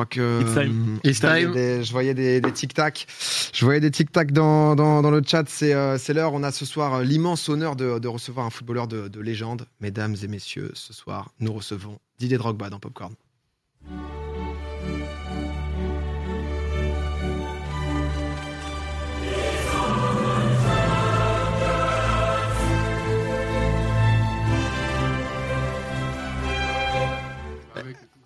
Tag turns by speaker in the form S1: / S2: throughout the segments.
S1: crois que
S2: It's time.
S3: It's
S1: je voyais
S3: time.
S1: des- je voyais des, des tic-tac. Je voyais des tic-tac dans, dans, dans le chat. C'est euh, l'heure. On a ce soir euh, l'immense honneur de, de recevoir un footballeur de, de légende. Mesdames et messieurs, ce soir, nous recevons Didier Drogba dans Popcorn.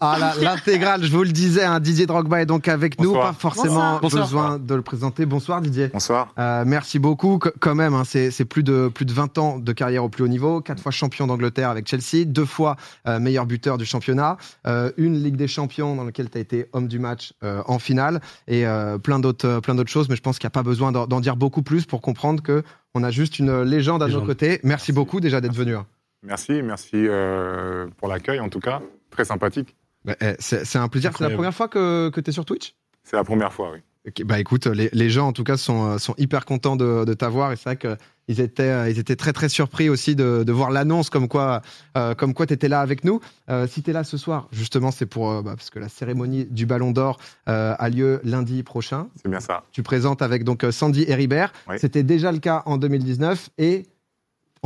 S1: Ah, l'intégrale, je vous le disais, hein, Didier Drogba est donc avec nous.
S4: Bonsoir.
S1: Pas forcément
S3: Bonsoir.
S1: besoin de le présenter. Bonsoir Didier.
S4: Bonsoir.
S1: Euh, merci beaucoup. Qu- quand même, hein, c'est c'est plus de, plus de 20 ans de carrière au plus haut niveau. Quatre fois champion d'Angleterre avec Chelsea. Deux fois euh, meilleur buteur du championnat. Euh, une Ligue des Champions dans laquelle tu as été homme du match euh, en finale. Et euh, plein d'autres plein d'autres choses. Mais je pense qu'il n'y a pas besoin d'en d'en dire beaucoup plus pour comprendre que on a juste une légende à nos
S3: Légende.
S1: côtés. Merci, beaucoup déjà d'être venu. hein.
S4: Merci, merci euh, pour l'accueil en tout cas. Très sympathique.
S1: Bah, eh, c'est un plaisir. C'est la première fois que, que tu es sur Twitch?
S4: C'est la première fois, oui.
S1: Bah écoute, les, les gens en tout cas sont, euh, sont hyper contents de, de t'avoir et c'est vrai qu'ils étaient, euh, ils étaient très très surpris aussi de, de voir l'annonce comme quoi, euh, comme quoi tu étais là avec nous. Euh, si tu es là ce soir, justement, c'est pour euh, bah, parce que la cérémonie du Ballon d'Or a lieu lundi prochain.
S4: C'est bien ça.
S1: Tu présentes avec donc Sandy Heribert.
S4: Oui.
S1: C'était déjà le cas en 2019 et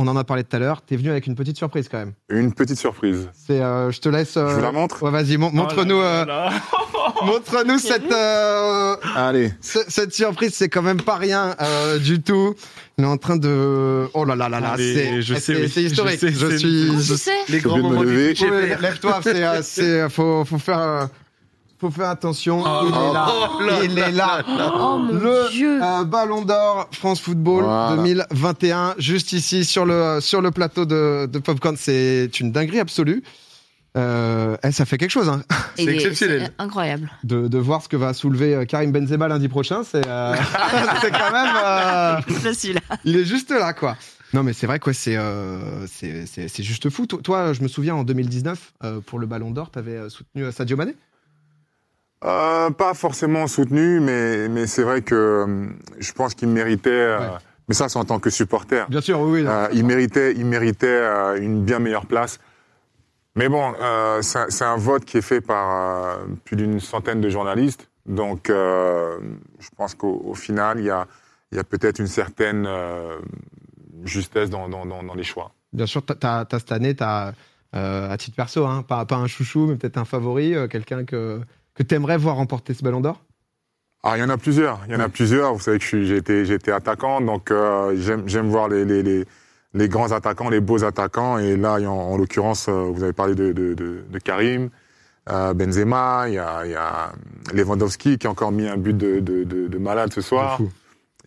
S1: on en a parlé tout à l'heure. Tu es venu avec une petite surprise quand même.
S4: Une petite surprise.
S1: C'est, euh, je te laisse. euh,
S4: Je vous la montre
S1: Ouais, vas-y, mon- montre-nous,
S2: Oh
S1: euh, montre-nous cette. euh,
S4: Allez.
S1: ce- cette surprise, c'est quand même pas rien euh, du tout. Il est en train de. Oh là là là là,
S2: Allez,
S1: c'est
S2: je sais,
S1: c'est-
S2: oui.
S1: c'est historique.
S2: Je
S1: Je,
S2: sais,
S1: suis.
S5: Tu sais
S2: Les grands
S4: obligé de me
S2: moments du
S4: lever.
S1: Lève-toi, c'est, euh, c'est, faut, faut faire, euh, faut faire attention.
S2: Oh,
S1: il est là,
S2: oh là
S1: il est là.
S5: Oh mon
S1: Le
S5: dieu
S1: euh, Ballon d'Or France Football
S4: Voilà.
S1: 2021, juste ici sur le sur le plateau de, de Popcorn, c'est une dinguerie absolue. Euh, eh, ça fait quelque chose. Hein.
S2: C'est exceptionnel.
S5: c'est Incroyable.
S1: de, de voir ce que va soulever euh, Karim Benzema lundi prochain. C'est euh, c'est quand même. euh,
S5: Facile.
S1: il est juste là, quoi. Non, mais c'est vrai, quoi. C'est euh, c'est- c'est c'est juste fou. Toi, toi, je me souviens en 2019, euh, pour le Ballon d'Or, tu avais soutenu Sadio Mané?
S4: Euh, pas forcément soutenu, mais, mais c'est vrai que euh, je pense qu'il méritait. euh,
S1: Ouais.
S4: Mais ça, c'est en tant que supporter.
S1: Bien sûr, oui. oui, non.
S4: Il méritait, il méritait une bien meilleure place. Mais bon, c'est un- vote qui est fait par plus d'une centaine de journalistes. Donc, je pense qu'au au final, il y a, y a peut-être une certaine justesse dans, dans, dans, dans les choix.
S1: Bien sûr, t'as t'as cette année, euh, à titre perso, hein, pas, pas un chouchou, mais peut-être un favori, euh, quelqu'un que, que tu aimerais voir remporter ce Ballon d'Or?
S4: Ah, il y en a plusieurs. Il y en a plusieurs. Vous savez que été attaquant, donc euh, j'aime voir les, les, les, les grands attaquants, les beaux attaquants. Et là, en, en l'occurrence, euh, vous avez parlé de, de, de, de Karim, euh, Benzema, il y a, il y a Lewandowski qui a encore mis un but de, de, de, de malade ce soir.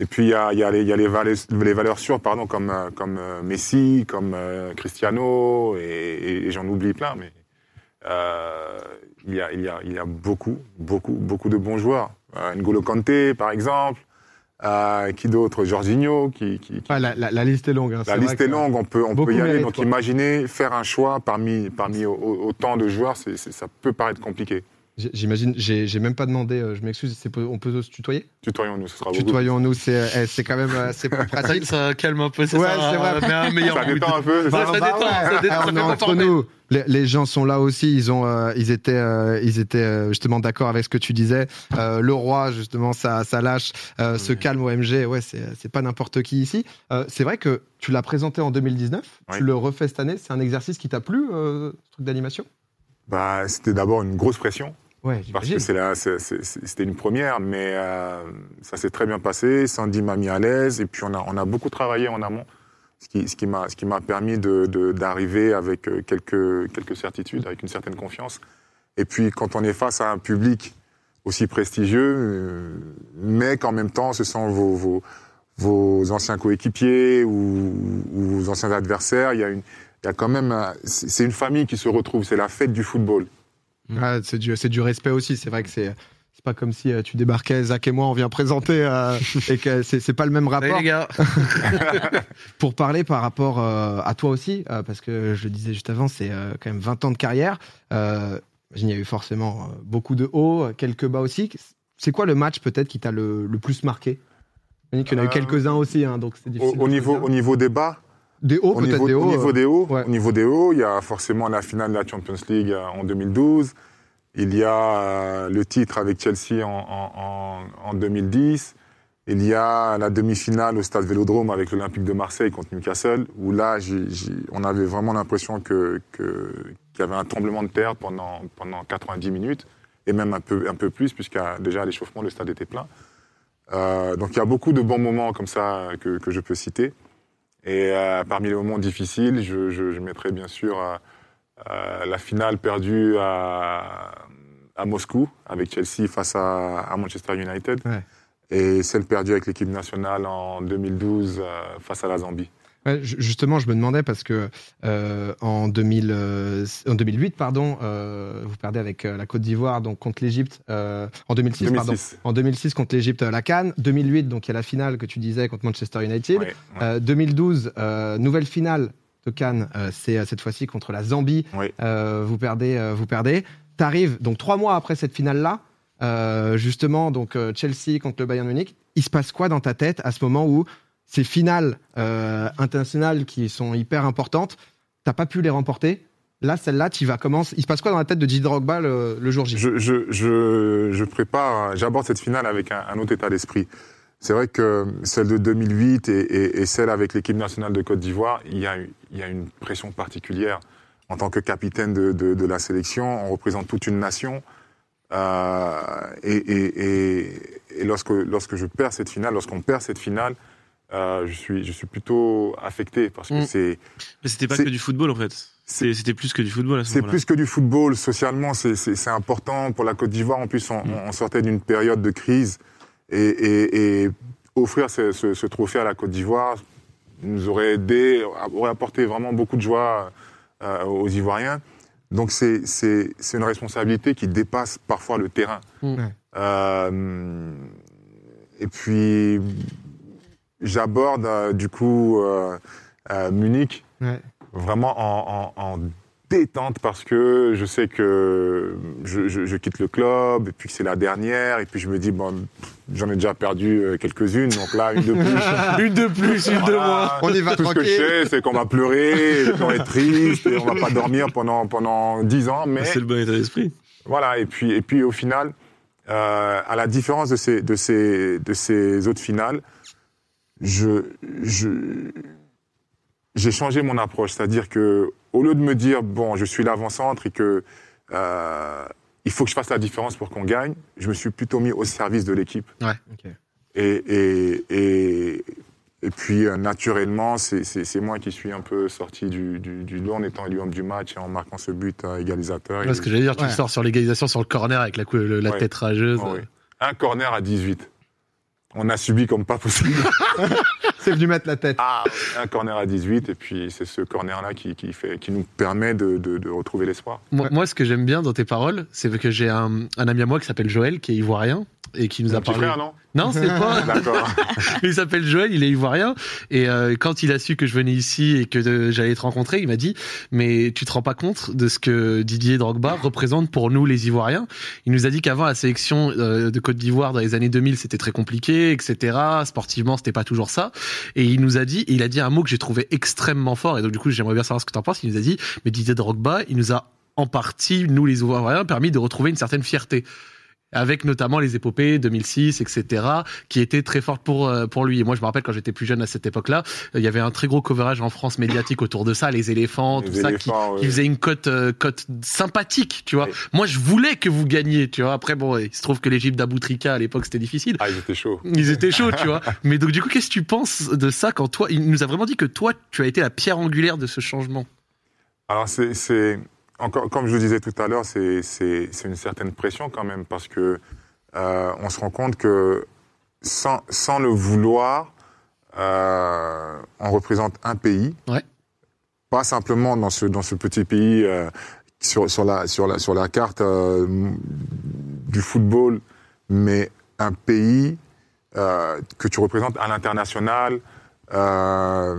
S4: Et puis il y a, il y a, les, il y a les, valeurs, les valeurs sûres, pardon, comme, comme Messi, comme Cristiano, et, et- et j'en oublie plein, mais euh, il, y a, il, y a, il y a beaucoup, beaucoup, beaucoup de bons joueurs. Euh, N'Golo Kanté, par exemple. Euh, qui d'autre? Jorginho, qui, qui, qui-
S1: Ouais, la, la- la liste est longue. hein,
S4: la liste est longue, on peut, on
S1: beaucoup
S4: peut y aller. Donc
S1: quoi.
S4: imaginez faire un choix parmi, parmi au- au- autant de joueurs, ça peut paraître compliqué.
S1: J'imagine, j'ai même pas demandé, je m'excuse, on peut se tutoyer?
S4: Tutoyons-nous, ce sera beaucoup.
S1: Tutoyons-nous, c'est eh, quand même c'est plus
S2: Ça,
S1: pratique.
S2: ça calme un peu, c'est
S1: Ouais,
S2: ça.
S1: c'est vrai.
S2: Mais un meilleur
S4: Ça détend un peu. ça
S2: ça détend, ça détend,
S1: Ah,
S2: ça
S1: on
S2: fait
S1: est entre nous. Les, les gens sont là aussi. Ils ont, euh, ils étaient, euh, ils étaient euh, justement d'accord avec ce que tu disais. Le roi, justement, ça, ça lâche, se
S2: Ouais.
S1: calme au MG. Ouais, c'est, pas n'importe qui ici. C'est vrai que tu l'as présenté en 2019.
S4: Oui.
S1: Tu le refais cette année. C'est un exercice qui t'a plu, ce truc d'animation?
S4: Bah, C'était d'abord une grosse pression.
S1: Ouais,
S4: Parce que c'était une première, mais ça s'est très bien passé. Sandy m'a mis à l'aise et puis on a, on a beaucoup travaillé en amont, ce qui, ce qui m'a ce qui m'a permis d'arriver avec euh, quelques, quelques certitudes, avec une certaine confiance. Et puis quand on est face à un public aussi prestigieux, euh, mais qu'en même temps ce sont vos, vos, vos anciens coéquipiers ou, vos anciens adversaires, il y a, une, il y a quand même... c'est une famille qui se retrouve, c'est la fête du football.
S1: Ah, c'est du, c'est du respect aussi. C'est vrai que c'est. C'est pas comme si euh, tu débarquais, Zach et moi, on vient présenter euh, et que c'est c'est pas le même
S2: Allez,
S1: rapport.
S2: les gars.
S1: Pour parler par rapport euh, à toi aussi, euh, parce que je le disais juste avant, c'est euh, quand même 20 ans de carrière. Euh, il y a eu forcément beaucoup de hauts, quelques bas aussi. C'est quoi le match peut-être qui t'a le, le plus marqué? Il y en a eu quelques-uns aussi, hein, donc c'est
S4: Au,
S1: difficile.
S4: au niveau, au niveau des bas,
S1: Des hauts,
S4: au
S1: peut-être
S4: niveau,
S1: des hauts.
S4: au niveau
S1: euh,
S4: des hauts,
S1: ouais.
S4: au niveau des hauts, il y a forcément la finale de la Champions League en 2012. Il y a le titre avec Chelsea en, en 2010. Il y a la demi-finale au stade Vélodrome avec l'Olympique de Marseille contre Newcastle, où là, on avait vraiment l'impression qu'il y avait un tremblement de terre pendant, pendant 90 minutes, et même un peu, un peu plus, puisque déjà à l'échauffement, le stade était plein. Euh, donc il y a beaucoup de bons moments comme ça que, je peux citer. Et euh, parmi les moments difficiles, je, mettrai bien sûr euh, la finale perdue à, à, Moscou avec Chelsea face à, à Manchester United. Ouais. Et celle perdue avec l'équipe nationale en 2012 euh, face à la Zambie.
S1: justement, je me demandais parce que euh, en, 2000, en 2008, pardon, euh, vous perdez avec la Côte d'Ivoire donc contre l'Égypte en 2006, pardon, en 2006 contre l'Égypte à la Cannes, 2008 donc il y a la finale que tu disais contre Manchester United, 2012 nouvelle finale de Cannes, c'est cette fois-ci contre la Zambie, vous perdez, vous perdez, t'arrives donc trois mois après cette finale là. Euh, justement, donc euh, Chelsea contre le Bayern Munich. Il se passe quoi dans ta tête à ce moment où ces finales euh, internationales qui sont hyper importantes, t'as pas pu les remporter? Là, celle-là, tu vas commencer. Il se passe quoi dans la tête de Didier Drogba le, jour J?
S4: Je, je, je, prépare, j'aborde cette finale avec un, autre état d'esprit. C'est vrai que celle de 2008 et, celle avec l'équipe nationale de Côte d'Ivoire, il y, a, il y a une pression particulière. En tant que capitaine de, de la sélection, on représente toute une nation. Euh, et, et, et, lorsque, lorsque je perds cette finale, lorsqu'on perd cette finale, euh, je, suis, je suis plutôt affecté parce que mm. c'est.
S2: Mais c'était pas que du football en fait. C'était plus que du football à ce
S4: C'est plus que du football. Socialement, c'est important pour la Côte d'Ivoire. En plus, on, mm. on sortait d'une période de crise et, offrir ce, ce, ce, trophée à la Côte d'Ivoire nous aurait aidé, aurait apporté vraiment beaucoup de joie euh, aux Ivoiriens. Donc c'est une responsabilité qui dépasse parfois le terrain. Mm. Euh, et puis j'aborde euh, du coup euh, Munich vraiment en, en, détente parce que je sais que je, je, quitte le club et puis que c'est la dernière et puis je me dis bon j'en ai déjà perdu euh, quelques-unes donc là une de plus.
S2: Une de plus une de moins.
S1: On y va
S4: tout ce que je sais c'est qu'on va pleurer qu'on être triste et on va pas dormir pendant pendant dix ans mais
S2: c'est le bon état d'esprit.
S4: Voilà et puis et puis au final euh, à la différence de ces de ces de ces autres finales je je j'ai changé mon approche, c'est-à-dire que au lieu de me dire bon, je suis l'avant-centre et que euh, il faut que je fasse la différence pour qu'on gagne, je me suis plutôt mis au service de l'équipe.
S2: Ouais.
S4: Et, et, et, et puis euh, naturellement, c'est moi qui suis un peu sorti du, du, du lot en étant élu homme du match et en marquant ce but égalisateur.
S2: Parce que j'allais dire, tu sors sur l'égalisation sur le corner avec la, la tête rageuse.
S4: Un corner à 18. On a subi comme pas possible.
S1: c'est venu mettre la tête.
S4: Ah, un corner à 18, et puis c'est ce corner-là qui, qui, fait, qui nous permet de, de, de retrouver l'espoir.
S2: Moi, moi, ce que j'aime bien dans tes paroles, c'est que j'ai un, un, ami à moi qui s'appelle Joël, qui est ivoirien, et qui nous a parlé.
S4: Frère, non
S2: non, c'est pas.
S4: D'accord.
S2: il s'appelle Joël, il est ivoirien. Et euh, quand il a su que je venais ici et que euh, j'allais te rencontrer, il m'a dit Mais tu te rends pas compte de ce que Didier Drogba représente pour nous, les Ivoiriens? Il nous a dit qu'avant la sélection euh, de Côte d'Ivoire dans les années 2000, c'était très compliqué, etc. Sportivement, c'était pas toujours ça. Et il nous a dit, il a dit un mot que j'ai trouvé extrêmement fort. Et donc, du coup, j'aimerais bien savoir ce que tu en penses. Il nous a dit Mais Didier Drogba, il nous a en partie, nous les Ivoiriens, permis de retrouver une certaine fierté avec notamment les épopées 2006, etc., qui étaient très fortes pour euh, pour lui. Et moi, je me rappelle quand j'étais plus jeune à cette époque-là, il y avait un très gros coverage en France médiatique autour de ça, les éléphants, tout ça, qui, qui, faisait une cote euh, cote sympathique, tu vois. Moi, je voulais que vous gagniez, tu vois. Après, bon, il se trouve que l'Égypte d'Aboutrika à l'époque c'était difficile.
S4: Ah, ils étaient chauds.
S2: Ils étaient chauds, tu vois. Mais donc, du coup, qu'est-ce que tu penses de ça quand toi, il nous a vraiment dit que toi, tu as été la pierre angulaire de ce changement?
S4: Alors, c'est encore, comme je le disais tout à l'heure, c'est une certaine pression quand même, parce que euh, on se rend compte que sans, sans le vouloir, euh, on représente un pays.
S2: Ouais.
S4: Pas simplement dans ce, dans ce petit pays euh, sur, sur, la, sur, la, sur la carte du football, mais un pays que tu représentes à l'international, à,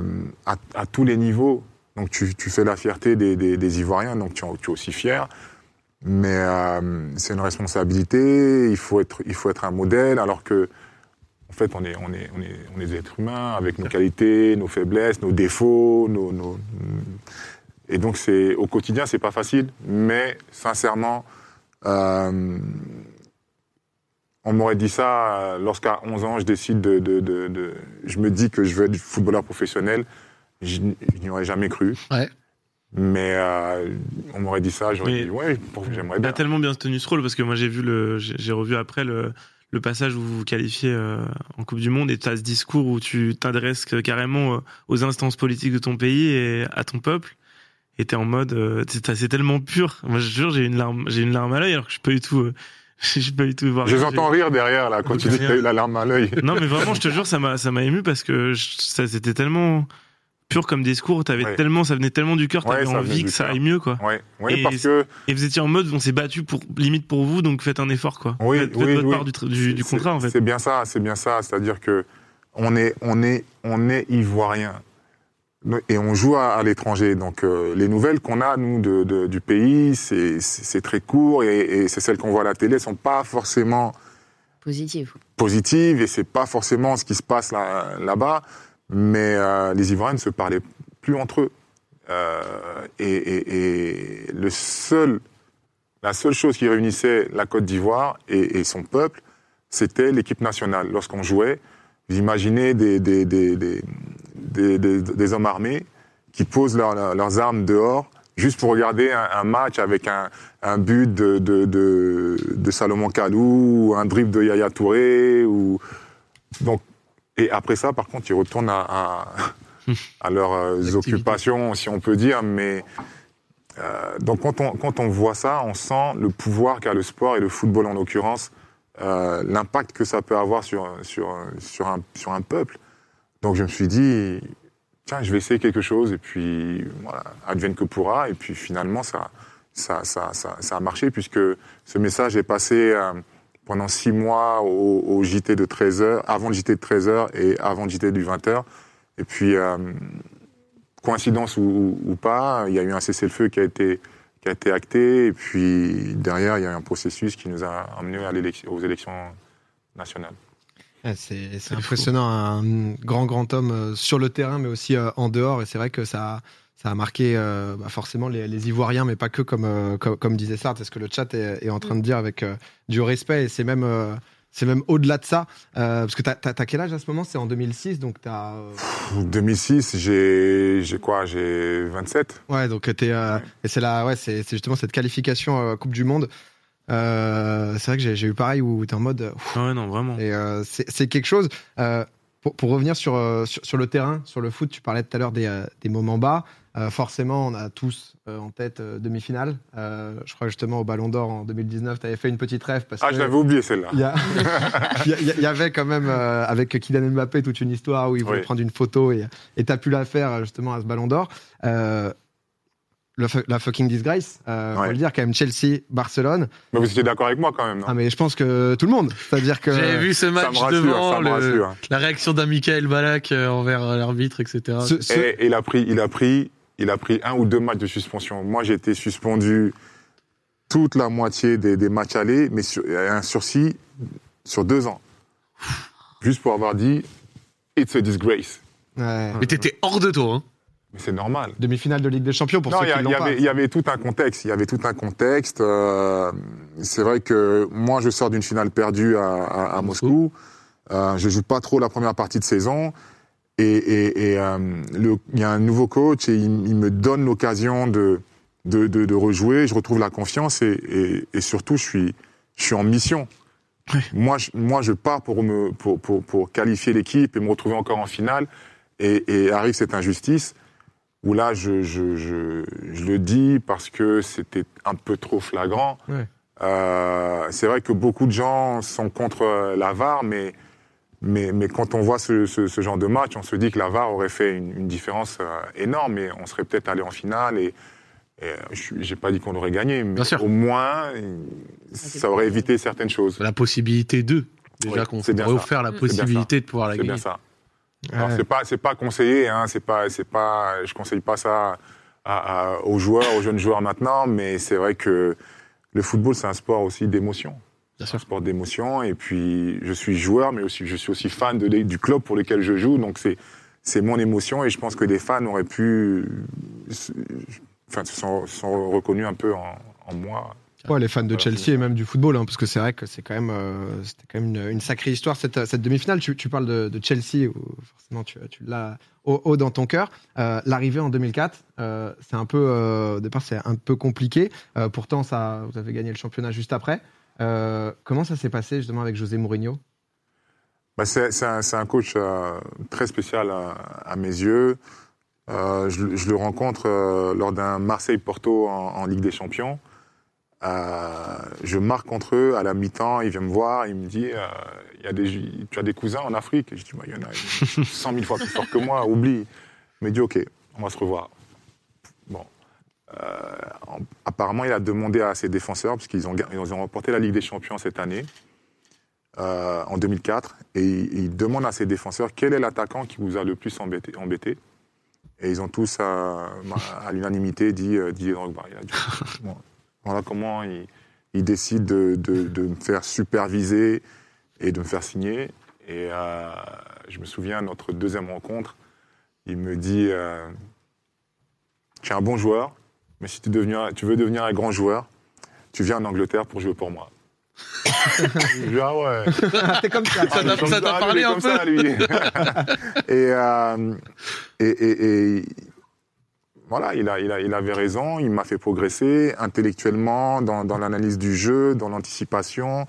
S4: à tous les niveaux. Donc tu, fais la fierté des, Ivoiriens, donc tu, es aussi fier. Mais euh, c'est une responsabilité, il faut, être, un modèle, alors que, en fait, on est, des êtres humains avec nos qualités, nos faiblesses, nos défauts. Nos. Et donc, c'est, au quotidien, c'est pas facile, mais sincèrement, Euh, on m'aurait dit ça euh, lorsqu'à 11 ans, je décide de, de, de, de- Je me dis que je veux être footballeur professionnel. Je n'y aurais jamais cru.
S2: Ouais.
S4: Mais euh, on m'aurait dit ça, j'aurais
S3: Mais-
S4: dit ouais, j'aimerais
S3: Il
S4: bien.
S3: a tellement bien tenu ce rôle parce que moi j'ai vu le, j'ai revu après le, le passage où vous vous qualifiez euh, en Coupe du Monde et tu as ce discours où tu t'adresses carrément euh, aux instances politiques de ton pays et à ton peuple. Et t'es en mode, euh, c'est tellement pur. Moi je te jure, j'ai une larme, j'ai une larme à l'œil alors que je suis pas du tout, euh, je suis pas du tout voir.
S4: Je les entends rire derrière là quand tu dis que t'as eu la larme à l'œil.
S3: Non mais vraiment, je te jure, ça m'a, ça m'a ému parce que je- ça c'était tellement pur comme discours. T'avais
S4: Ouais.
S3: tellement, ça venait tellement du cœur.
S4: Ouais,
S3: T'avais
S4: venait
S3: envie que ça aille mieux quoi.
S4: Ouais, ouais
S3: Et
S4: parce que
S3: Et vous étiez en mode, on s'est battu pour limite pour vous, donc faites un effort quoi.
S4: Oui,
S3: faites, votre
S4: oui.
S3: part du, contrat en fait.
S4: C'est bien ça, c'est bien ça. C'est-à-dire que on est, on est, on est ivoirien et on joue à, à l'étranger. Donc euh, les nouvelles qu'on a nous de, de- du pays, c'est très court et, et c'est celles qu'on voit à la télé, sont pas forcément
S5: Positif.
S4: positives et c'est pas forcément ce qui se passe là- là-bas. Mais euh, les Ivoiriens ne se parlaient plus entre eux. Euh, et, le seul, la seule chose qui réunissait la Côte d'Ivoire et, son peuple, c'était l'équipe nationale. Lorsqu'on jouait, vous imaginez des, des, des, des, hommes armés qui posent leurs- armes dehors juste pour regarder un, match avec un, un but de, de, de, de Salomon Kalou, ou un dribble de Yaya Touré. Ou... Donc, et après ça, par contre, ils retournent à, à, à leurs euh, occupations, si on peut dire. Mais euh, donc, quand on, quand on voit ça, on sent le pouvoir qu'a le sport et le football en l'occurrence, euh, l'impact que ça peut avoir sur, sur, sur, un, sur un peuple. Donc, je me suis dit, tiens, je vais essayer quelque chose, et puis, voilà, advienne que pourra, et puis finalement, ça, ça, ça, ça, ça a marché, puisque ce message est passé euh, pendant six mois au, au JT de 13h, avant le JT de 13h et avant le JT du 20h. Et puis, euh, coïncidence ou, ou- ou pas, il y a eu un cessez-le-feu qui a été qui a été acté, et puis derrière, il y a eu un processus qui nous a amenés à l'élection- aux élections nationales.
S1: C'est c'est impressionnant, un grand, grand homme euh, sur le terrain, mais aussi euh, en dehors. Et c'est vrai que ça, ça a marqué euh, bah, forcément les, les Ivoiriens, mais pas que, comme, euh, comme, comme disait Sartre. C'est ce que le chat est, est en train de dire avec euh, du respect. Et c'est même, euh, c'est même au-delà de ça. Euh, parce que t'as as, quel âge à ce moment? C'est en 2006, donc t'as. euh,
S4: En 2006, j'ai j'ai quoi? J'ai 27.
S1: Ouais, donc t'es. euh,
S4: Ouais.
S1: Et c'est là, ouais, c'est c'est justement cette qualification euh, Coupe du Monde. Euh, c'est vrai que j'ai j'ai eu pareil où t'es en mode. ouf,
S3: Ah ouais, non, vraiment.
S1: Et euh, c'est c'est quelque chose. euh, pour, pour revenir sur, sur, sur le terrain, sur le foot, tu parlais tout à l'heure des, des moments bas. Euh, forcément, on a tous euh, en tête euh, demi-finale. Euh, je crois justement au Ballon d'Or en 2019, tu avais fait une petite rêve parce
S4: Ah,
S1: que
S4: je l'avais oublié celle-là.
S1: il y, avait quand même euh, avec Kylian Mbappé toute une histoire où il voulait
S4: Oui.
S1: prendre une photo et et t'as pu la faire justement à ce Ballon d'Or. Euh, le la fucking disgrace, euh,
S4: Ouais.
S1: faut le dire quand même Chelsea, Barcelone.
S4: Mais vous étiez d'accord avec moi quand même, non?
S1: Ah mais je pense que tout le monde, c'est-à-dire que
S2: J'avais vu ce match
S4: rassure,
S2: devant,
S4: ça me
S2: le-
S4: rassure.
S2: la réaction d'un Michael Balak envers l'arbitre, etc.
S1: ce- ce-
S4: Et, et il a pris, il a pris, il a pris un ou deux matchs de suspension. Moi, j'ai été suspendu toute la moitié des, des matchs allés, mais sur, un sursis sur deux ans, juste pour avoir dit it's a disgrace.
S1: ouais.
S2: Mais t'étais hors de toi, hein.
S4: Mais c'est normal.
S1: demi-finale de Ligue des Champions pour
S4: Non,
S1: ceux
S4: il y, a-
S1: qui l'ont pas.
S4: avait, il y avait tout un contexte. Il y avait tout un contexte. euh, c'est vrai que moi, je sors d'une finale perdue à, à- à Moscou. Euh, je joue pas trop la première partie de saison. Et, et- et, euh, le- il y a un nouveau coach et il, il me donne l'occasion de, de, de- de rejouer. Je retrouve la confiance et, surtout, je suis, je suis en mission. Moi, je, moi, je pars pour, me, pour, pour, pour qualifier l'équipe et me retrouver encore en finale. Et, arrive cette injustice où là, je, je, je, je le dis parce que c'était un peu trop flagrant. Euh, c'est vrai que beaucoup de gens sont contre la VAR, mais, mais, mais quand on voit ce, ce, ce genre de match, on se dit que la VAR aurait fait une, une différence euh, énorme et on serait peut-être allé en finale. Et, et euh, je n'ai pas dit qu'on aurait gagné, mais au moins, euh, ça aurait évité certaines choses.
S2: La possibilité de. Déjà
S4: Oui,
S2: qu'on
S4: c'est ça.
S2: offert la
S5: C'est
S4: ça.
S2: possibilité de pouvoir la
S4: C'est
S2: gagner.
S4: bien ça. Alors,
S1: Ouais.
S4: c'est pas c'est pas conseillé hein, c'est pas c'est pas je conseille pas ça à- à- aux joueurs aux jeunes joueurs maintenant mais c'est vrai que le football c'est un sport aussi d'émotion
S2: Bien
S4: un
S2: sûr.
S4: sport d'émotion et puis je suis joueur mais aussi je suis aussi fan de du club pour lequel je joue donc c'est c'est mon émotion et je pense que les fans auraient pu enfin se sont, sont reconnus un peu en, en moi
S1: Ouais, les fans de Chelsea et même du football, hein, parce que c'est vrai que c'est quand même, euh, c'était quand même une, une sacrée histoire cette, cette demi-finale. Tu, tu parles de, de Chelsea, où forcément tu, tu l'as haut, haut dans ton cœur. Euh, L'arrivée en 2004, euh, c'est un peu, au départ, c'est un peu compliqué. Pourtant, ça, vous avez gagné le championnat juste après. Euh, comment ça s'est passé justement avec José Mourinho?
S4: Bah, c'est un, coach euh, très spécial à, à mes yeux. Euh, je, je le rencontre lors d'un Marseille-Porto en, en Ligue des Champions. Je marque contre eux à la mi-temps. Il vient me voir. Il me dit il y a des, Tu as des cousins en Afrique? Je dis bah, Il y en a 100 000 fois plus forts que moi. Oublie. Il me dit Ok, on va se revoir. Euh, en- apparemment, il a demandé à ses défenseurs, parce qu'ils ont, ils ont remporté la Ligue des Champions cette année, euh, en 2004, et il, il demande à ses défenseurs quel est l'attaquant qui vous a le plus embêté. embêté? Et ils ont tous, à, à l'unanimité, dit euh, Didier Drogba. Bon, voilà comment il, il décide de, de- de me faire superviser et de me faire signer. Et euh, je me souviens, notre deuxième rencontre, il me dit Tu es un bon joueur, mais si tu, deviens- tu veux devenir un grand joueur, tu viens en Angleterre pour jouer pour moi. je dis, ah ouais.
S1: T'es comme ça.
S2: Ça ça t'a parlé un peu
S4: ça, lui. et, euh, et, et- et voilà, il, a, il, a, il avait raison, il m'a fait progresser intellectuellement dans, dans l'analyse du jeu, dans l'anticipation.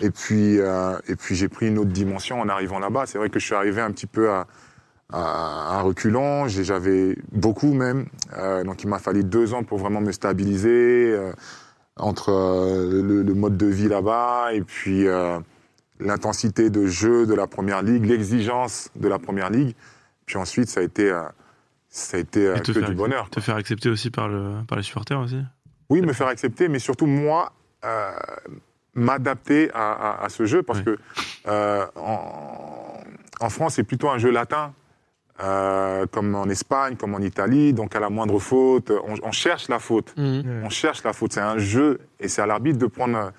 S4: Et puis, euh, et puis j'ai pris une autre dimension en arrivant là-bas. C'est vrai que je suis arrivé un petit peu à, à, à reculons, J'ai- j'avais beaucoup même. Euh, donc il m'a fallu deux ans pour vraiment me stabiliser euh, entre euh, le, le mode de vie là-bas et puis l'intensité de jeu de la première ligue, l'exigence de la première ligue. Puis ensuite, ça a été, ça a été que du bonheur.
S3: Te faire accepter aussi par, le, par les supporters aussi
S4: Oui, me faire accepter, mais surtout moi, m'adapter à, à- à ce jeu parce
S3: Ouais.
S4: que euh, en, en France, c'est plutôt un jeu latin. Euh, comme en Espagne, comme en Italie, donc à la moindre faute, on, on cherche la faute.
S2: Mhm.
S4: On cherche la faute. C'est un jeu et c'est à l'arbitre de prendre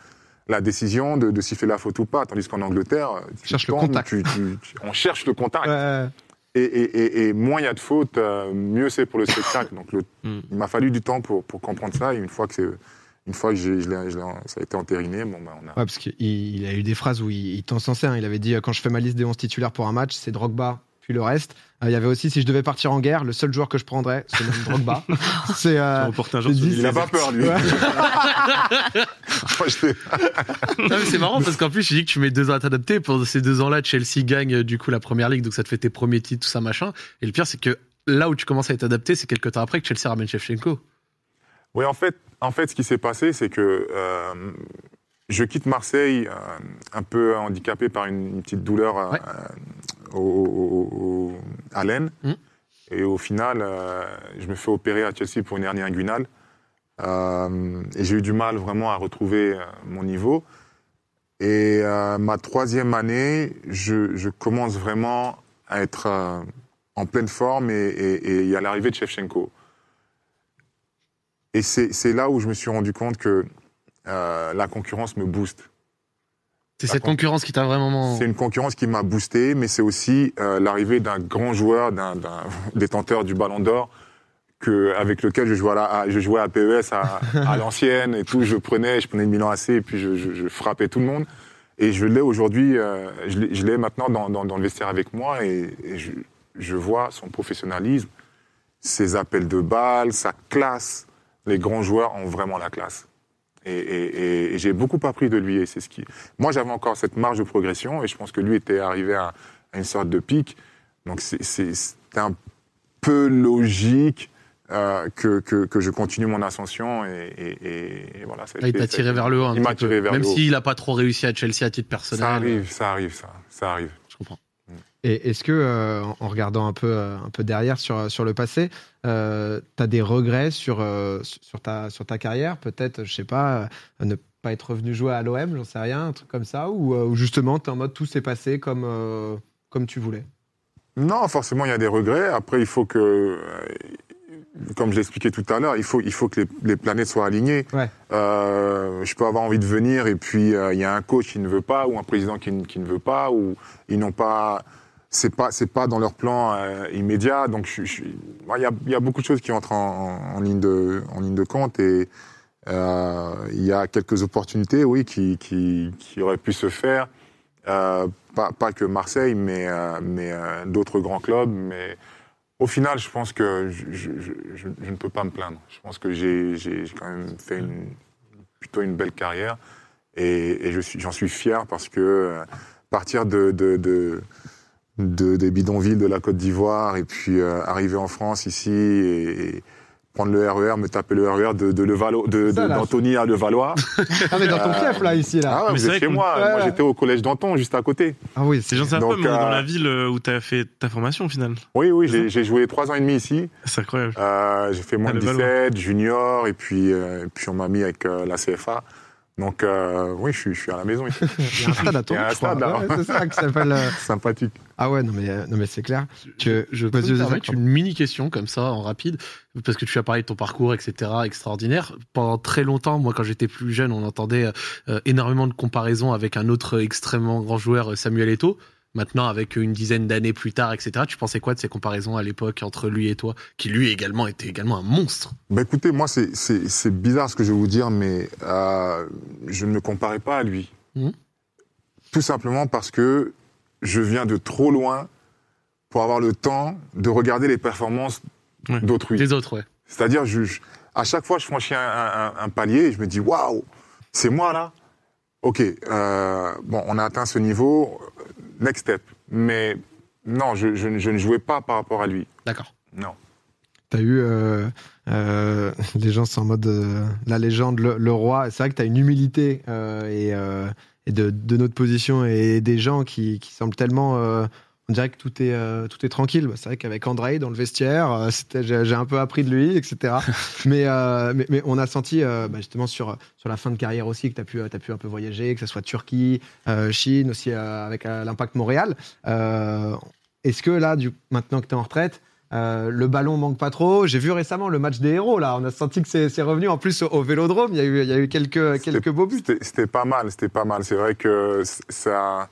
S4: la décision de, de siffler la faute ou pas. Tandis qu'en Angleterre, euh, tu
S1: Cherche le
S4: tombes,
S1: contact.
S4: tu- tu- tu- on cherche le contact.
S1: Ouais.
S4: Et, et- et- et moins il y a de fautes, euh, mieux c'est pour le spectacle. Donc le-
S3: Mm.
S4: il m'a fallu du temps pour, pour comprendre ça. Et une fois que, c'est- une fois que j'ai- je l'ai- je l'ai- ça a été entériné, bon, ben, on a.
S1: Ouais, parce qu'il il a eu des phrases où il, il t'encensait. hein. Il avait dit quand je fais ma liste des 11 titulaires pour un match, c'est Drogba, puis le reste. Euh, il y avait aussi si je devais partir en guerre, le seul joueur que je prendrais, c'est même Drogba. c'est euh,
S4: Il n'a pas peur, lui.
S1: Ouais.
S4: Moi, j'étais-
S2: Non, mais c'est marrant parce qu'en plus, je dis que tu mets deux ans à t'adapter. Pendant ces deux ans-là, Chelsea gagne euh, du coup la première ligue, donc ça te fait tes premiers titres, tout ça machin. Et le pire, c'est que là où tu commences à être adapté, c'est quelques temps après que Chelsea ramène Shevchenko.
S4: Oui, en fait, en fait, ce qui s'est passé, c'est que euh, je quitte Marseille euh, un peu handicapé par une, une petite douleur euh,
S2: Ouais.
S4: Au, au- au- à l'aine.
S2: Mhm.
S4: Et au final, euh, je me fais opérer à Chelsea pour une hernie inguinale. Euh, et j'ai eu du mal vraiment à retrouver euh, mon niveau. Et euh, ma troisième année, je, je commence vraiment à être en pleine forme et, et- et il y a l'arrivée de Shevchenko. Et c'est là où je me suis rendu compte que la concurrence me booste.
S2: C'est cette concurrence qui t'a vraiment.
S4: C'est une concurrence qui m'a boosté, mais c'est aussi euh, l'arrivée d'un grand joueur, d'un détenteur du Ballon d'Or, que avec lequel je jouais à, la- à- je jouais à PES à, à l'ancienne et tout. Je prenais, je prenais le Milan AC et puis je, je- je frappais tout le monde. Et je l'ai aujourd'hui, euh, je l'ai- je l'ai maintenant dans, dans- dans le vestiaire avec moi et, et je, je vois son professionnalisme, ses appels de balles, sa classe. Les grands joueurs ont vraiment la classe. Et, et- et- et j'ai beaucoup appris de lui. Et c'est ce qui. Moi, j'avais encore cette marge de progression, et je pense que lui était arrivé à, à une sorte de pic. Donc, c'était un peu logique euh, que, que, que je continue mon ascension. Et, et- et voilà. ça a
S2: Là, il t'a
S4: a
S2: tiré vers le haut.
S4: Il m'a tiré vers
S2: Même s'il a pas trop réussi à Chelsea à titre personnel.
S4: Ça arrive, ça arrive, ça. Ça arrive.
S1: Et est-ce que, euh, en- regardant un peu, euh, un peu derrière sur, sur le passé, tu as des regrets sur, euh, sur, ta, sur ta carrière Peut-être, je sais pas, euh, ne pas être revenu jouer à l'OM, j'en sais rien, un truc comme ça Ou, euh, ou justement, tu en mode tout s'est passé comme, euh, comme tu voulais?
S4: Non, forcément, il y a des regrets. Après, il faut que, euh, comme je l'expliquais tout à l'heure, il faut, il faut que les, les planètes soient alignées.
S1: Ouais.
S4: Euh, je peux avoir envie de venir et puis euh, il y a un coach qui ne veut pas ou un président qui, qui ne veut pas ou ils n'ont pas. C'est pas, c'est pas dans leur plan euh, immédiat. Donc, il y a, y a beaucoup de choses qui entrent en, ligne de, en ligne de compte et Euh, il y a quelques opportunités, oui, qui, qui, qui auraient pu se faire. Euh, pas, pas que Marseille, mais, mais d'autres grands clubs. Mais au final, je pense que je, je, ne peux pas me plaindre. Je pense que j'ai quand même fait une, plutôt une belle carrière et, et je suis, j'en suis fier parce que partir de, de- des bidonvilles de la Côte d'Ivoire et puis euh, arriver en France ici et, et prendre le RER, me taper le RER de, de Levallois, de, d'Antony à Levallois.
S1: Ah, mais dans ton fief, là, ici, là.
S4: Ah ouais,
S3: Mais
S4: vous
S3: c'est
S4: êtes
S3: vrai
S4: chez moi.
S1: Ouais,
S4: Moi, j'étais au collège d'Anton, juste à côté.
S1: Ah oui, c'est
S3: pas,
S4: Donc,
S3: mais est dans
S4: euh,
S3: la ville euh, où tu as fait ta formation au final.
S4: Oui, oui, j'ai j'ai joué trois ans et demi ici.
S3: C'est incroyable.
S4: Euh, j'ai fait moins de
S3: le Valois.
S4: 17, junior, et puis, euh, puis on m'a mis avec euh, la CFA. Donc, euh, oui, je suis, je suis à la maison ici.
S1: Il y a un stade à ton je. Ouais, c'est ça qui s'appelle. euh,
S4: Sympathique.
S1: Ah ouais, non mais, euh, non mais c'est clair. Que
S2: Je permettre
S1: pardon.
S2: une mini question comme ça en rapide parce que tu as parlé de ton parcours etc extraordinaire pendant très longtemps moi quand j'étais plus jeune on entendait euh, énormément de comparaisons avec un autre extrêmement grand joueur Samuel Eto'o maintenant avec une dizaine d'années plus tard etc tu pensais quoi de ces comparaisons à l'époque entre lui et toi qui lui également était également un monstre?
S4: Bah, écoutez, moi, c'est- c'est c'est bizarre ce que je vais vous dire, mais euh, je ne me comparais pas à lui.
S2: Mhm.
S4: Tout simplement parce que je viens de trop loin pour avoir le temps de regarder les performances
S3: Ouais.
S4: d'autrui.
S2: des autres ouais
S4: C'est-à-dire, je, je- à chaque fois, je franchis un, un- un palier et je me dis, waouh, c'est moi là. Ok, euh, bon, on a atteint ce niveau, next step. Mais non, je, je ne- je ne jouais pas par rapport à lui.
S2: d'accord
S4: Non.
S1: t'as eu euh, euh, les gens sont en mode euh, la légende, le, le roi. C'est vrai que t'as une humilité euh, et, euh, et de, de notre position et des gens qui, qui semblent tellement. On dirait que tout est euh, tout est tranquille. C'est vrai qu'avec André dans le vestiaire, euh, c'était- j'ai j'ai un peu appris de lui, etc. mais, euh, mais mais on a senti bah, justement sur sur la fin de carrière aussi que tu as pu t'as pu un peu voyager, que ce soit Turquie, Chine aussi avec l'Impact Montréal. Est-ce que là, du, maintenant que tu es en retraite, euh, le ballon manque pas trop? J'ai vu récemment le match des héros là. On a senti que c'est c'est revenu en plus au, au Vélodrome. Il y a eu, il y a eu quelques
S4: C'était-
S1: quelques beaux buts.
S4: C'était c'était pas mal, c'était pas mal. C'est vrai que ça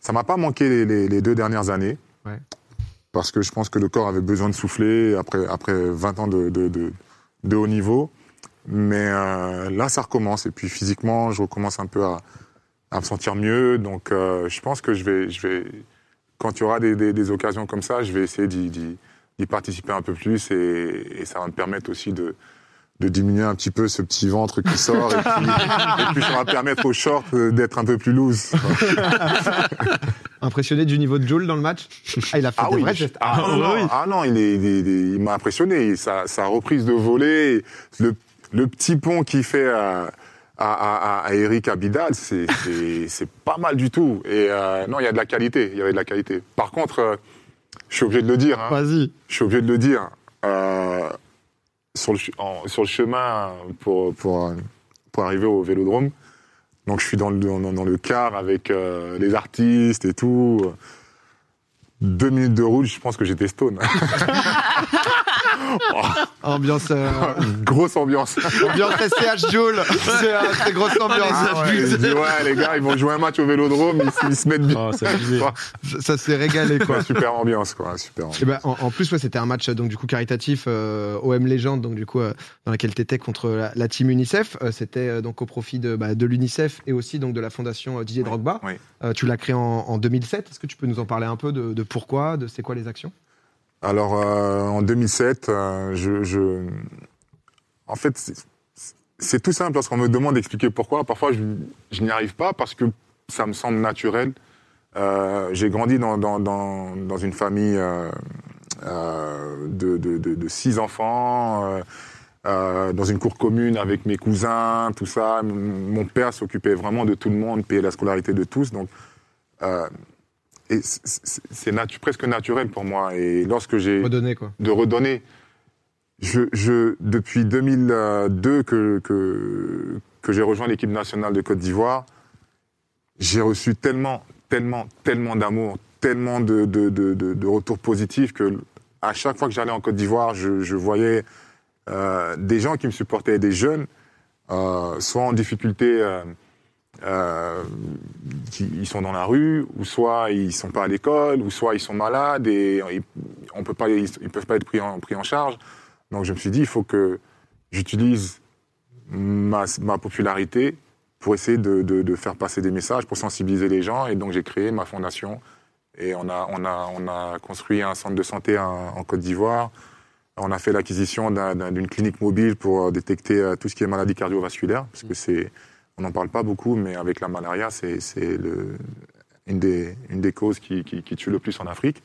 S4: ça m'a pas manqué les, les- les deux dernières années.
S1: Ouais.
S4: Parce que je pense que le corps avait besoin de souffler après, après 20 ans de, de, de, de haut niveau. Mais euh, là, ça recommence. Et puis physiquement, je recommence un peu à, à me sentir mieux. Donc euh, je pense que je vais, je vais, quand il y aura des, des, des occasions comme ça, je vais essayer d'y- participer un peu plus. Et, et ça va me permettre aussi de, de diminuer un petit peu ce petit ventre qui sort. et, puis, et puis ça va permettre aux shorts euh, d'être un peu plus loose.
S1: Impressionné du niveau de Jules dans le match. Ah, il a fait
S4: Ah
S1: des
S4: oui,
S1: vrais
S4: je-
S1: gestes.
S4: ah,
S3: Ah
S4: non,
S3: oui.
S4: ah non, il, m'a impressionné. Sa, sa reprise de volée, le, le petit pont qu'il fait à, à, à, à Eric Abidal, c'est pas mal du tout. Et euh, non, il y a de la qualité. Il y avait de la qualité. Par contre, euh, je suis obligé de le dire. hein,
S1: Vas-y.
S4: je suis obligé de le dire. euh, sur, le, chemin euh, pour arriver au vélodrome, donc je suis dans le, dans, dans le car avec euh, les artistes et tout. Deux minutes de route, je pense que j'étais stone.
S1: Ambiance, euh,
S4: Grosse ambiance.
S1: ambiance SCH Jules. C'est euh, très grosse ambiance.
S4: Ah ouais, dis, ouais, les gars, ils vont jouer un match au vélodrome, ils, ils se mettent bien.
S3: Oh.
S1: Ça, ça s'est régalé quoi.
S4: Ouais, super ambiance, quoi. Super ambiance.
S1: Et ben, en, en plus, ouais, c'était un match donc du coup caritatif euh, OM Légende, donc du coup euh, dans laquelle tu étais contre la, la team UNICEF. Euh, c'était euh, donc au profit de, bah, de l'UNICEF et aussi donc de la fondation euh, Didier
S4: Oui,
S1: Drogba.
S4: oui.
S1: Euh, tu l'as créé en, en 2007. Est-ce que tu peux nous en parler un peu de, de pourquoi, de c'est quoi les actions?
S4: Alors, euh, en 2007, euh, je, En fait, c'est- tout simple lorsqu'on me demande d'expliquer pourquoi. Parfois, je, n'y arrive pas parce que ça me semble naturel. Euh, J'ai grandi dans, dans, dans, une famille de, de, de, six enfants, dans une cour commune avec mes cousins, tout ça. Mon père s'occupait vraiment de tout le monde, payait la scolarité de tous. Donc, et c'est- natu- presque naturel pour moi. Et lorsque j'ai
S1: Redonner quoi.
S4: de redonner. Je, je, depuis 2002 que, que, que j'ai rejoint l'équipe nationale de Côte d'Ivoire, j'ai reçu tellement, tellement, tellement d'amour, tellement de, de, de, de, de retours positifs que à chaque fois que j'allais en Côte d'Ivoire, je, je voyais euh, des gens qui me supportaient, des jeunes, euh, soit en difficulté, euh, euh, qui, ils sont dans la rue, ou soit ils sont pas à l'école, ou soit ils sont malades et ils, on peut pas, ils, ils peuvent pas être pris en, pris en charge. Donc je me suis dit, il faut que j'utilise ma, ma popularité pour essayer de, de- de faire passer des messages, pour sensibiliser les gens. Et donc j'ai créé ma fondation et on a, on a, on a construit un centre de santé en, en Côte d'Ivoire. On a fait l'acquisition d'un- d'un- d'une clinique mobile pour détecter euh, tout ce qui est maladie cardiovasculaire, parce que c'est, on n'en parle pas beaucoup, mais avec la malaria, c'est une, des, causes qui, tue le plus en Afrique.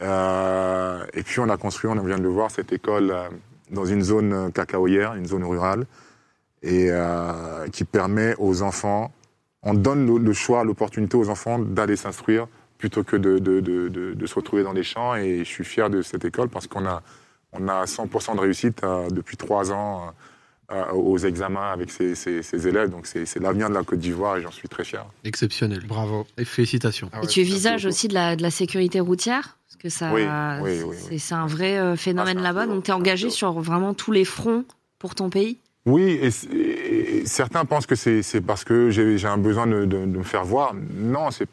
S4: Euh, et puis on a construit, on vient de le voir, cette école euh, dans une zone cacaoyère, une zone rurale, et euh, qui permet aux enfants, on donne le, choix, l'opportunité aux enfants d'aller s'instruire plutôt que de, se retrouver dans les champs. Et je suis fier de cette école parce qu'on a, on a 100% de réussite depuis trois ans euh, aux examens avec ces élèves. Donc c'est c'est l'avenir de la Côte d'Ivoire et j'en suis très fier.
S2: Exceptionnel.
S1: Bravo.
S2: Et félicitations.
S1: Ah
S5: Et tu visages aussi de la, de la sécurité routière? Parce que ça,
S4: Oui, oui, oui,
S5: c'est
S4: oui.
S5: c'est un vrai euh, phénomène
S4: Ah,
S5: là-bas. Donc tu es engagé sur vraiment tous les fronts pour ton pays?
S4: Oui, et, c- et certains pensent que c'est c'est parce que j'ai j'ai un besoin de, de- de me faire voir. Non, c'est.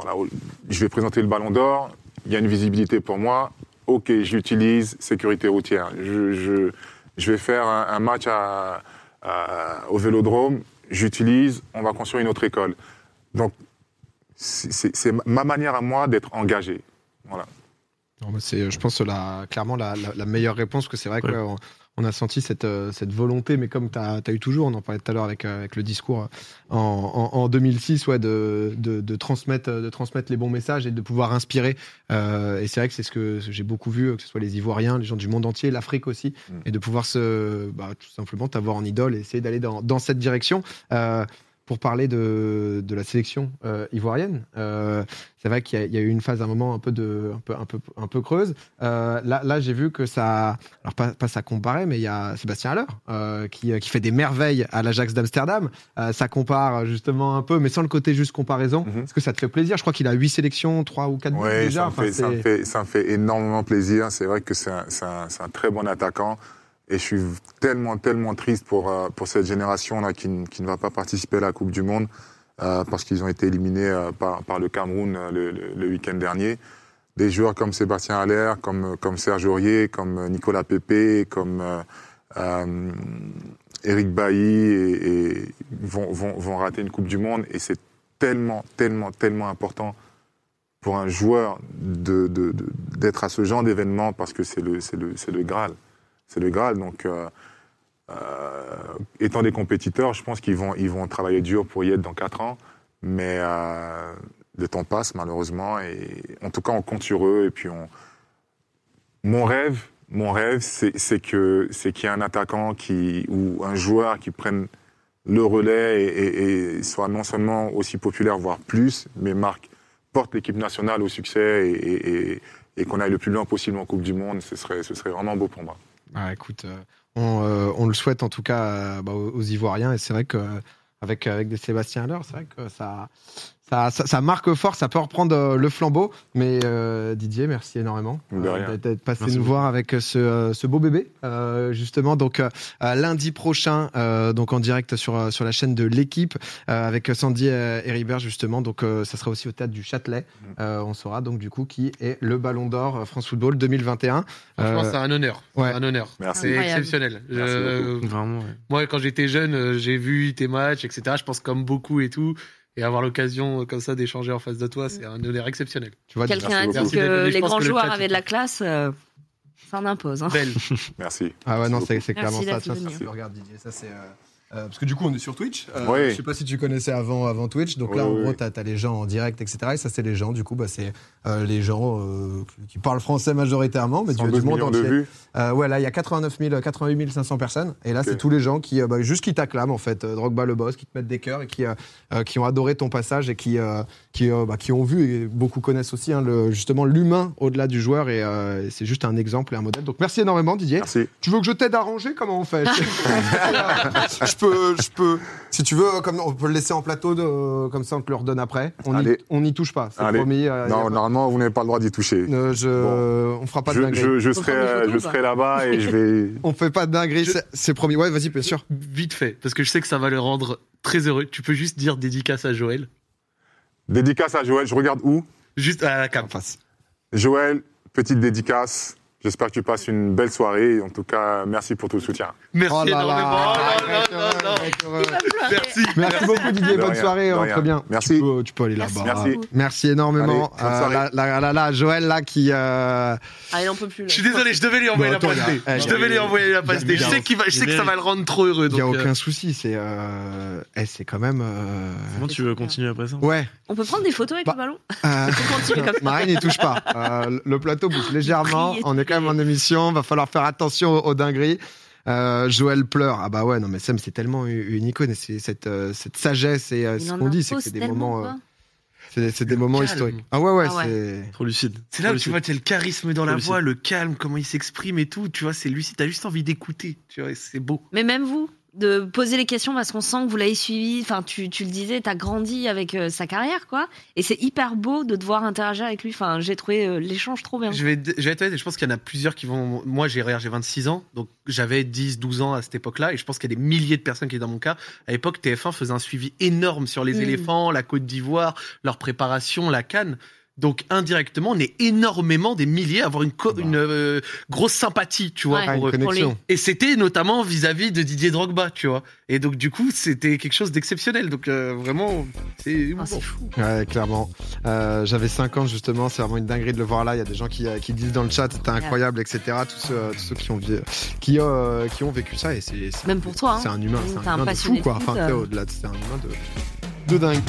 S4: Voilà, je vais présenter le ballon d'or, il y a une visibilité pour moi. Ok, j'utilise sécurité routière. Je, je, je vais faire un, un match à, à- au vélodrome, j'utilise, on va construire une autre école. Donc, c'est ma manière à moi d'être engagé. Voilà.
S1: C'est, je pense, la, clairement la, la- la meilleure réponse, que c'est vrai
S2: Ouais.
S1: qu'on on a senti cette, euh, cette volonté, mais comme tu as, eu toujours, on en parlait tout à l'heure avec, euh, avec le discours euh, en, en, en 2006, ouais, de, de, de transmettre, de transmettre les bons messages et de pouvoir inspirer. Euh, et c'est vrai que c'est ce que j'ai beaucoup vu, que ce soit les Ivoiriens, les gens du monde entier, l'Afrique aussi,
S4: Mm.
S1: et de pouvoir se, bah, tout simplement t'avoir en idole et essayer d'aller dans, dans cette direction. Euh, pour parler de, de la sélection euh, ivoirienne, euh, c'est vrai qu'il y, a- il y a eu une phase, à un moment un peu de, un peu, un peu, un peu creuse. Euh, là, là j'ai vu que ça, alors pas, pas ça comparait, mais il y a Sébastien Haller qui, qui fait des merveilles à l'Ajax d'Amsterdam. Ça compare justement un peu, mais sans le côté juste comparaison.
S4: Mhm.
S1: Est-ce que ça te fait plaisir Je crois qu'il a huit sélections, trois ou quatre
S4: Oui,
S1: déjà.
S4: ça, me
S1: Enfin,
S4: fait, ça, me fait, ça me fait énormément plaisir. C'est vrai que c'est un, un- c'est un très bon attaquant. Et je suis tellement, tellement triste pour, euh, pour cette génération-là qui, qui ne va pas participer à la Coupe du Monde euh, parce qu'ils ont été éliminés euh, par, par le Cameroun le, le- week-end dernier. Des joueurs comme Sébastien Haller, comme, comme Serge Aurier, comme Nicolas Pepe, comme Eric Bailly vont, vont, vont rater une Coupe du Monde. Et c'est tellement, tellement, tellement important pour un joueur d'être à ce genre d'événement parce que c'est le, le, le Graal. C'est le Graal. Donc, euh, euh, étant des compétiteurs, je pense qu'ils vont, ils vont travailler dur pour y être dans 4 ans. Mais euh, le temps passe, malheureusement. Et en tout cas, on compte sur eux. Et puis, on... mon rêve, mon rêve, c'est qu'il y ait un attaquant qui, ou un joueur qui prenne le relais et, soit non seulement aussi populaire, voire plus, mais marque, porte l'équipe nationale au succès et- et qu'on aille le plus loin possible en Coupe du Monde. Ce serait, ce serait vraiment beau pour moi.
S1: Ah, écoute, euh, on, euh, on le souhaite en tout cas euh, bah, aux, Ivoiriens. Et c'est vrai que avec, des Sébastien c'est vrai que ça, ça, ça, ça marque fort, ça peut reprendre euh, le flambeau. Mais euh, Didier, merci énormément
S4: De rien.
S1: d'être- passé
S3: Merci
S1: nous voir avec ce, euh, ce beau bébé. euh, justement, donc euh, euh, lundi prochain, euh, donc en direct sur, euh, sur la chaîne de l'équipe euh, avec Sandy euh, Heribert justement. Donc euh, ça sera aussi au théâtre du Châtelet.
S4: Mm.
S1: Euh, on saura donc du coup qui est le Ballon d'Or euh, France Football 2021.
S2: Franchement,
S1: Euh,
S2: c'est un honneur.
S1: ouais.
S2: Un honneur.
S4: Merci.
S2: C'est exceptionnel.
S4: Merci
S3: Vraiment, ouais.
S2: moi, quand j'étais jeune, euh, j'ai vu tes matchs, etc. Je pense comme beaucoup et tout. Et avoir l'occasion euh, comme ça d'échanger en face de toi, c'est un honneur exceptionnel.
S1: tu vois,
S5: Quelqu'un a dit que les grands
S2: que le
S5: joueurs avaient de la classe. euh, ça en impose. hein.
S2: Belle.
S4: Merci.
S1: Ah ouais, non, c'est clairement
S5: Merci
S1: ça.
S5: d'être
S1: Tiens,
S5: venu.
S1: ça, tu regardes Didier, ça c'est. euh, euh, parce que du coup, on est sur Twitch. Euh,
S4: Oui.
S1: Je sais pas si tu connaissais avant, avant Twitch. Donc là,
S4: Oui,
S1: en gros,
S4: oui.
S1: tu as, les gens en direct, etc. Et ça, c'est les gens, du coup, bah, c'est euh, les gens euh, qui parlent français majoritairement, mais du,
S4: 102
S1: du monde entier. Euh, ouais, là, il y a 89 000, 88 500 personnes. Et là, c'est tous les gens qui, euh, bah, juste qui t'acclament, en fait. Euh, Drogba le boss, qui te mettent des cœurs et qui, qui ont adoré ton passage et qui, euh, qui, euh, bah, qui ont vu, et beaucoup connaissent aussi, hein, le, justement, l'humain au-delà du joueur. Et, euh, et c'est juste un exemple et un modèle. Donc, merci énormément, Didier.
S4: Merci.
S1: Tu veux que je t'aide à ranger? Comment on fait? Je peux, je peux. Si tu veux, comme on peut le laisser en plateau, de, comme ça on te le redonne après. On n'y
S4: Allez.
S1: on n'y touche pas, c'est
S4: Allez.
S1: promis. euh,
S4: Non,
S1: pas-
S4: normalement, vous n'avez pas le droit d'y toucher.
S1: Euh, je, on fera pas de dinguerie.
S4: je, serai, je serai là-bas et je vais.
S1: On fait pas de dinguerie, c'est promis. Ouais, vas-y, bien sûr.
S2: Vite fait, parce que je sais que ça va le rendre très heureux. Tu peux juste dire dédicace à Joël.
S4: Dédicace à Joël. Je regarde où?
S2: Juste à la cam.
S1: face.
S4: Joël, petite dédicace. J'espère que tu passes une belle soirée. En tout cas, merci pour tout le soutien.
S2: Merci
S1: Oh là
S2: énormément.
S1: là,
S2: Oh là. Merci.
S1: Merci beaucoup Didier,
S4: De
S1: bonne
S4: rien,
S1: soirée, rentre
S4: rien.
S1: bien.
S4: Merci.
S1: Tu peux, tu peux aller là-bas.
S4: Merci.
S5: beaucoup.
S1: Merci énormément.
S4: Allez, bonne soirée.
S1: là, là, là, là, Joël là qui. euh,
S5: Ah, il en peut plus. là.
S2: Je suis désolé, je devais lui envoyer
S1: Bon,
S2: la passe D.
S1: eh,
S2: Je devais lui envoyer la passe D. Je sais qu'il va, je sais que ça va le rendre trop heureux.
S1: Il n'y a
S2: donc, euh,
S1: aucun souci. C'est. euh, eh, c'est quand même. euh,
S3: Comment tu veux continuer après ça?
S1: Ouais.
S5: On peut prendre des photos avec
S1: Bah,
S5: le ballon?
S1: euh,
S5: On.
S1: Marine n'y touche pas. Euh, le plateau bouge légèrement. On est quand même en émission. Va falloir faire attention aux, aux dingueries. Euh, Joël pleure. Ah bah ouais, non mais Sam, c'est tellement une icône. et C'est cette, euh, cette sagesse et euh,
S5: Il
S1: ce qu'on dit, c'est que c'est des moments, euh, c'est c'est des moments
S2: calme.
S1: historiques. Ah ouais, ouais,
S5: Ah ouais.
S1: c'est.
S3: Trop lucide.
S2: C'est là où tu vois, tu as le charisme dans la voix, le calme, comment il s'exprime et tout. Tu vois, c'est lucide. T'as juste envie d'écouter. Tu vois, c'est beau.
S5: Mais même vous, de poser les questions parce qu'on sent que vous l'avez suivi. Enfin, tu, tu le disais, t'as grandi avec euh, sa carrière, quoi. Et c'est hyper beau de devoir interagir avec lui. Enfin, j'ai trouvé euh, l'échange trop bien.
S2: Je vais, je vais être honnête, je pense qu'il y en a plusieurs qui vont. Moi, j'ai 26 ans, donc j'avais 10, 12 ans à cette époque-là, et je pense qu'il y a des milliers de personnes qui étaient dans mon cas. À l'époque, TF1 faisait un suivi énorme sur les
S5: Mm.
S2: éléphants, la Côte d'Ivoire, leur préparation, la canne. Donc indirectement, on est énormément des milliers à avoir une, co-
S1: Bah.
S2: une euh, grosse sympathie, tu vois.
S5: Ouais.
S1: Ah,
S2: pour
S1: une
S2: eux.
S1: connexion.
S2: Et c'était notamment vis-à-vis de Didier Drogba, tu vois. Et donc du coup, c'était quelque chose d'exceptionnel. Donc euh, vraiment, c'est
S5: Ah, c'est fou.
S1: Ouais, clairement. Euh, J'avais 5 ans justement, c'est vraiment une dinguerie de le voir là. Il y a des gens qui, euh, qui disent dans le chat c'était incroyable, etc. Tous ceux, euh, tous ceux qui ont, vi- qui, euh, qui ont vécu ça et c'est c'est-
S5: Même pour toi, hein.
S1: C'est un humain, c'est
S5: un
S1: un humain de fou quoi. Enfin,
S5: euh.
S1: au-delà, de- c'est un humain de, de dingue.